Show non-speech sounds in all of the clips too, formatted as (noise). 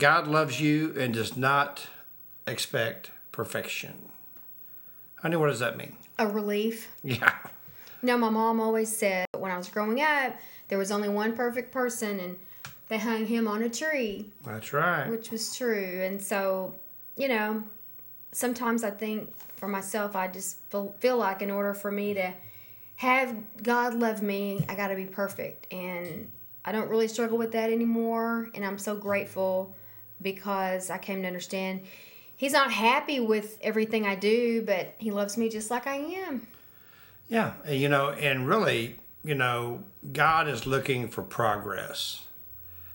God loves you and does not expect perfection. Honey, what does that mean? A relief. Yeah. You know, my mom always said when I was growing up, there was only one perfect person and they hung him on a tree, That's right. which was true. And so, you know, sometimes I think for myself, I just feel, feel like in order for me to have God love me, I got to be perfect. And I don't really struggle with that anymore. And I'm so grateful because I came to understand He's not happy with everything I do, but He loves me just like I am. Yeah, you know, and really, you know, God is looking for progress.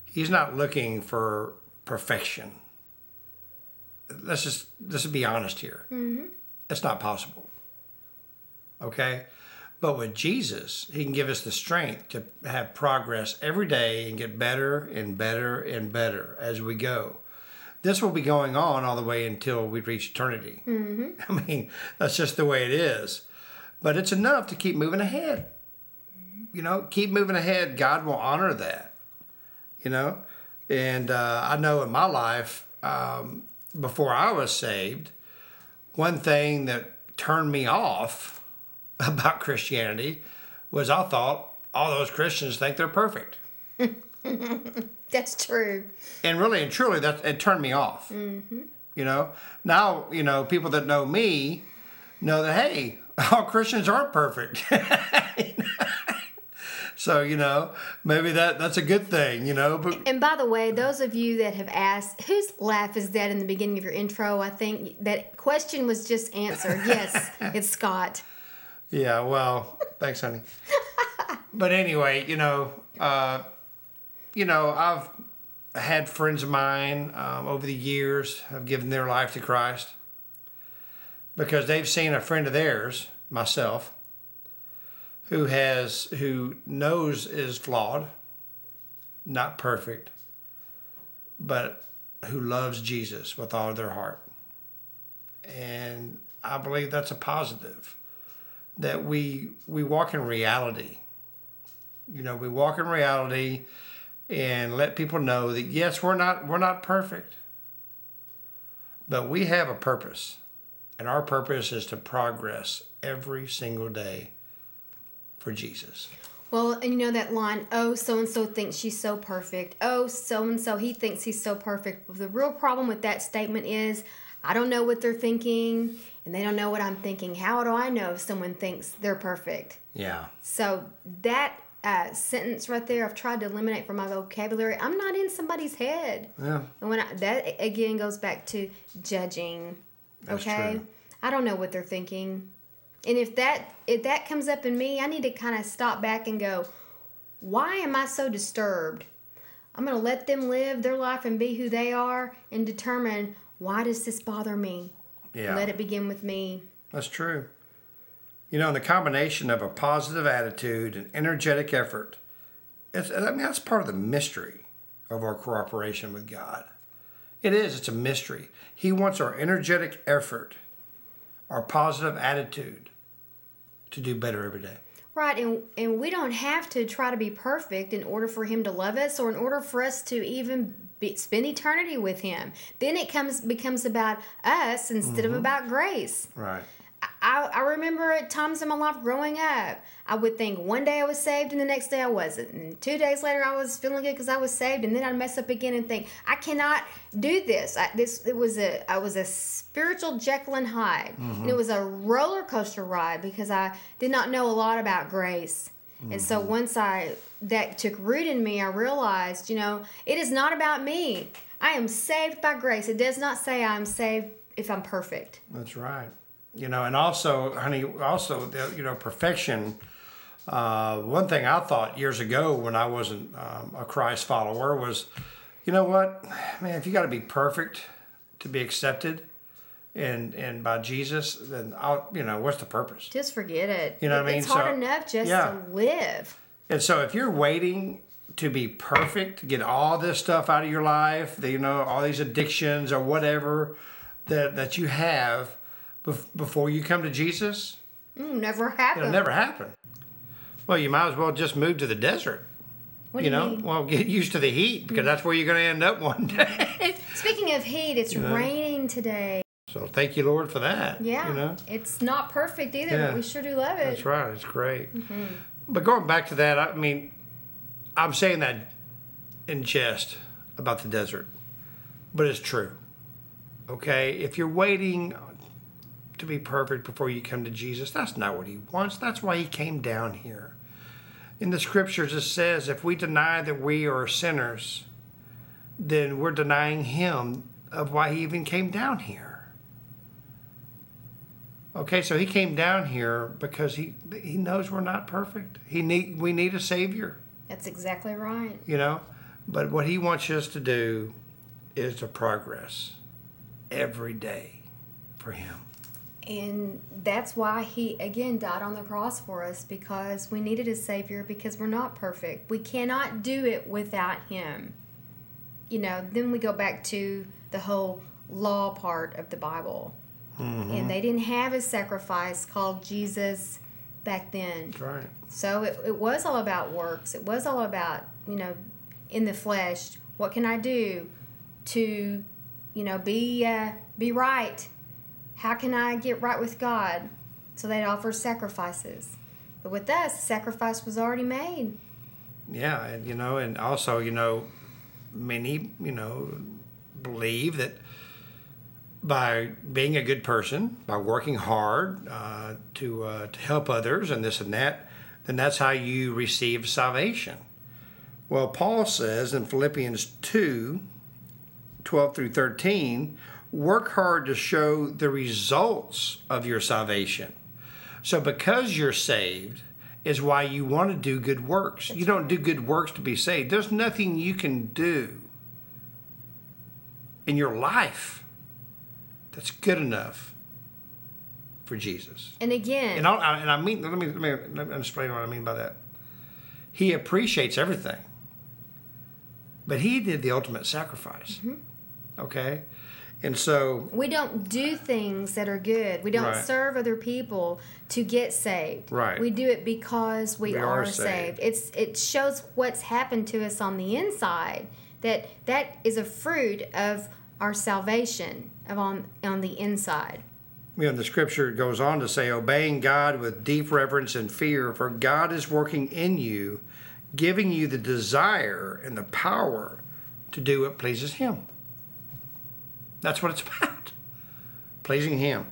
He's not looking for perfection. Let's just let's be honest here. Mm-hmm. It's not possible. Okay, but with Jesus, He can give us the strength to have progress every day and get better and better and better as we go. This will be going on all the way until we reach eternity. Mm-hmm. (laughs) I mean, that's just the way it is but it's enough to keep moving ahead. You know, keep moving ahead. God will honor that. You know, and uh, I know in my life, um, before I was saved, one thing that turned me off (laughs) about Christianity was I thought all those Christians think they're perfect. (laughs) That's true. And really and truly, that it turned me off. Mm-hmm. You know, now you know people that know me know that hey, (laughs) all Christians aren't perfect. so you know, maybe that that's a good thing. You know, but And by the way, those of you that have asked, whose laugh is that in the beginning of your intro? I think that question was just answered. Yes, it's Scott. Yeah, well, thanks, honey. (laughs) but anyway, you know, uh, you know, I've had friends of mine um, over the years have given their life to Christ because they've seen a friend of theirs, myself, who has who knows is flawed, not perfect, but who loves Jesus with all their heart. And I believe that's a positive that we we walk in reality. You know, we walk in reality and let people know that yes, we're not we're not perfect. But we have a purpose. And our purpose is to progress every single day for Jesus. Well, and you know that line, oh, so and so thinks she's so perfect. Oh, so and so, he thinks he's so perfect. The real problem with that statement is I don't know what they're thinking and they don't know what I'm thinking. How do I know if someone thinks they're perfect? Yeah. So that uh, sentence right there, I've tried to eliminate from my vocabulary. I'm not in somebody's head. Yeah. And when I, that again goes back to judging. That's okay, true. I don't know what they're thinking, and if that if that comes up in me, I need to kind of stop back and go, why am I so disturbed? I'm gonna let them live their life and be who they are, and determine why does this bother me. Yeah. Let it begin with me. That's true. You know, in the combination of a positive attitude and energetic effort, it's, I mean, that's part of the mystery of our cooperation with God. It is, it's a mystery. He wants our energetic effort, our positive attitude to do better every day. Right, and and we don't have to try to be perfect in order for him to love us, or in order for us to even be, spend eternity with him. Then it comes becomes about us instead of mm-hmm. about grace. Right. I, I remember at times in my life growing up, I would think one day I was saved and the next day I wasn't. And two days later I was feeling good because I was saved, and then I'd mess up again and think I cannot do this. I, this it was a I was a spiritual Jekyll and Hyde, and it mm-hmm. was a roller coaster ride because I did not know a lot about grace. And so once I that took root in me, I realized, you know, it is not about me. I am saved by grace. It does not say I'm saved if I'm perfect. That's right. You know, and also, honey, also, you know, perfection. Uh, one thing I thought years ago when I wasn't um, a Christ follower was, you know what, man, if you got to be perfect to be accepted, and and by Jesus, then I'll, you know, what's the purpose? Just forget it. You know what I mean? It's hard So, enough just yeah. to live. And so, if you're waiting to be perfect, to get all this stuff out of your life, you know, all these addictions or whatever that that you have before you come to Jesus, Mm, never happen. It'll never happen. Well, you might as well just move to the desert. what you you know, mean? well, get used to the heat because that's where you're going to end up one (laughs) day. Speaking of heat, it's know? raining today. So thank you, Lord, for that. Yeah. You know? It's not perfect either, Yeah. but we sure do love it. That's right. It's great. Mm-hmm. But going back to that, I mean, I'm saying that in jest about the desert, but it's true. Okay? If you're waiting to be perfect before you come to Jesus, that's not what He wants. That's why He came down here. In the scriptures, it says if we deny that we are sinners, then we're denying Him of why He even came down here. Okay, so he came down here because he he knows we're not perfect. He need we need a savior, That's exactly right. you know. But what he wants us to do is to progress every day for him. And that's why he again died on the cross for us because we needed a savior because we're not perfect. We cannot do it without him. You know, then we go back to the whole law part of the Bible. And they didn't have a sacrifice called Jesus back then. Right. So it, it was all about works. It was all about, you know, in the flesh, what can I do to, you know, be uh, be right? How can I get right with God? So they'd offer sacrifices. But with us, the sacrifice was already made. Yeah, and you know, and also, you know, many, you know, believe that by being a good person, by working hard uh, to uh, to help others and this and that, then that's how you receive salvation. Well, Paul says in Philippians 2 12 through 13, work hard to show the results of your salvation. So, because you're saved, is why you want to do good works. you don't do good works to be saved. There's nothing you can do in your life that's good enough for Jesus. And again, And I, and I mean, let me, let me let me explain what I mean by that. He appreciates everything, but he did the ultimate sacrifice. Mm-hmm. Okay, and so we don't do things that are good. We don't Right. serve other people to get saved. Right. We do it because we, We are, are saved. saved. It's it shows what's happened to us on the inside. That that is a fruit of our salvation on on the inside. you know, the scripture goes on to say, obeying God with deep reverence and fear, for God is working in you, giving you the desire and the power to do what pleases Him. That's what it's (laughs) about, pleasing Him.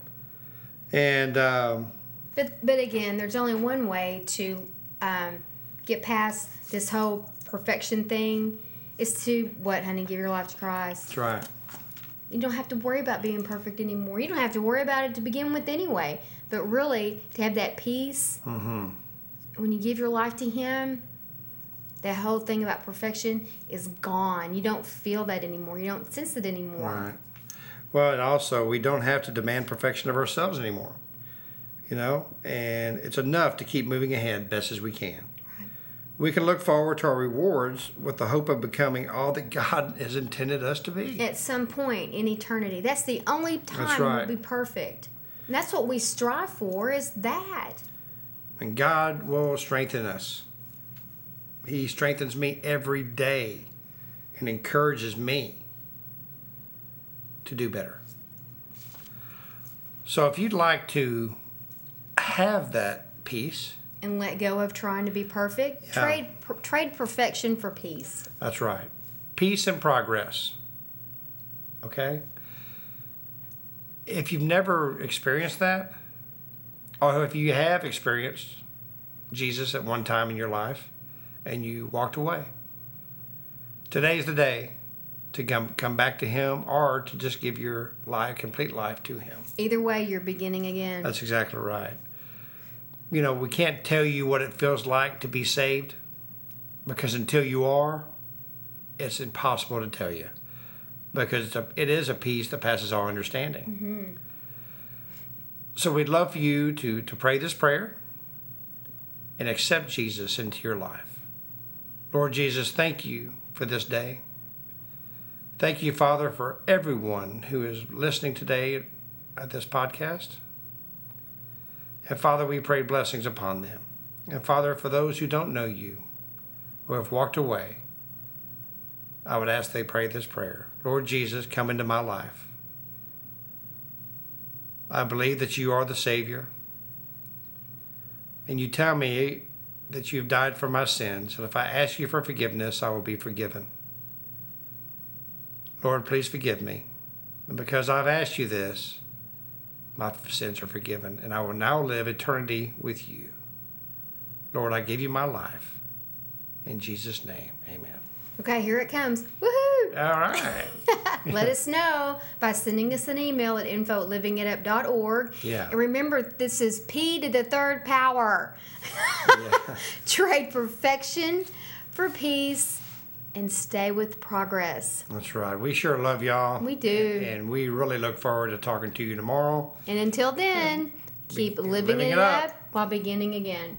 And um, But but again, there's only one way to um, get past this whole perfection thing. Is to what, honey? Give your life to Christ. that's right. You don't have to worry about being perfect anymore. You don't have to worry about it to begin with anyway. But really, to have that peace mm-hmm. when you give your life to Him, that whole thing about perfection is gone. You don't feel that anymore. You don't sense it anymore. Right. Well, and also we don't have to demand perfection of ourselves anymore. You know, and it's enough to keep moving ahead best as we can. We can look forward to our rewards with the hope of becoming all that God (laughs) has intended us to be. At some point in eternity, that's the only time right. we'll be perfect. And that's what we strive for. Is that? And God will strengthen us. He strengthens me every day and encourages me to do better. So if you'd like to have that peace, And let go of trying to be perfect. Yeah. Trade per, trade perfection for peace. That's right. Peace and progress. Okay? If you've never experienced that, or if you have experienced Jesus at one time in your life and you walked away, today's the day to come, come back to Him or to just give your life, complete life to Him. Either way, you're beginning again. That's exactly right. You know, we can't tell you what it feels like to be saved because until you are, it's impossible to tell you because it's a, it is a peace that passes all understanding. Mm-hmm. So we'd love for you to, to pray this prayer and accept Jesus into your life. Lord Jesus, thank you for this day. Thank you, Father, for everyone who is listening today at this podcast. And Father, we pray blessings upon them. And Father, for those who don't know you, who have walked away, I would ask they pray this prayer Lord Jesus, come into my life. I believe that you are the Savior. And you tell me that you've died for my sins, and if I ask you for forgiveness, I will be forgiven. Lord, please forgive me. And because I've asked you this, my sins are forgiven, and I will now live eternity with you. Lord, I give you my life. In Jesus' name, amen. Okay, here it comes. Woohoo! All right. (laughs) Let us know by sending us an email at info at livingitup.org. Yeah. And remember, this is P to the third power. Yeah. (laughs) Trade perfection for peace and stay with progress. That's right. We sure love y'all. We do. And, and we really look forward to talking to you tomorrow. And until then, keep living, living it it up. up while beginning again.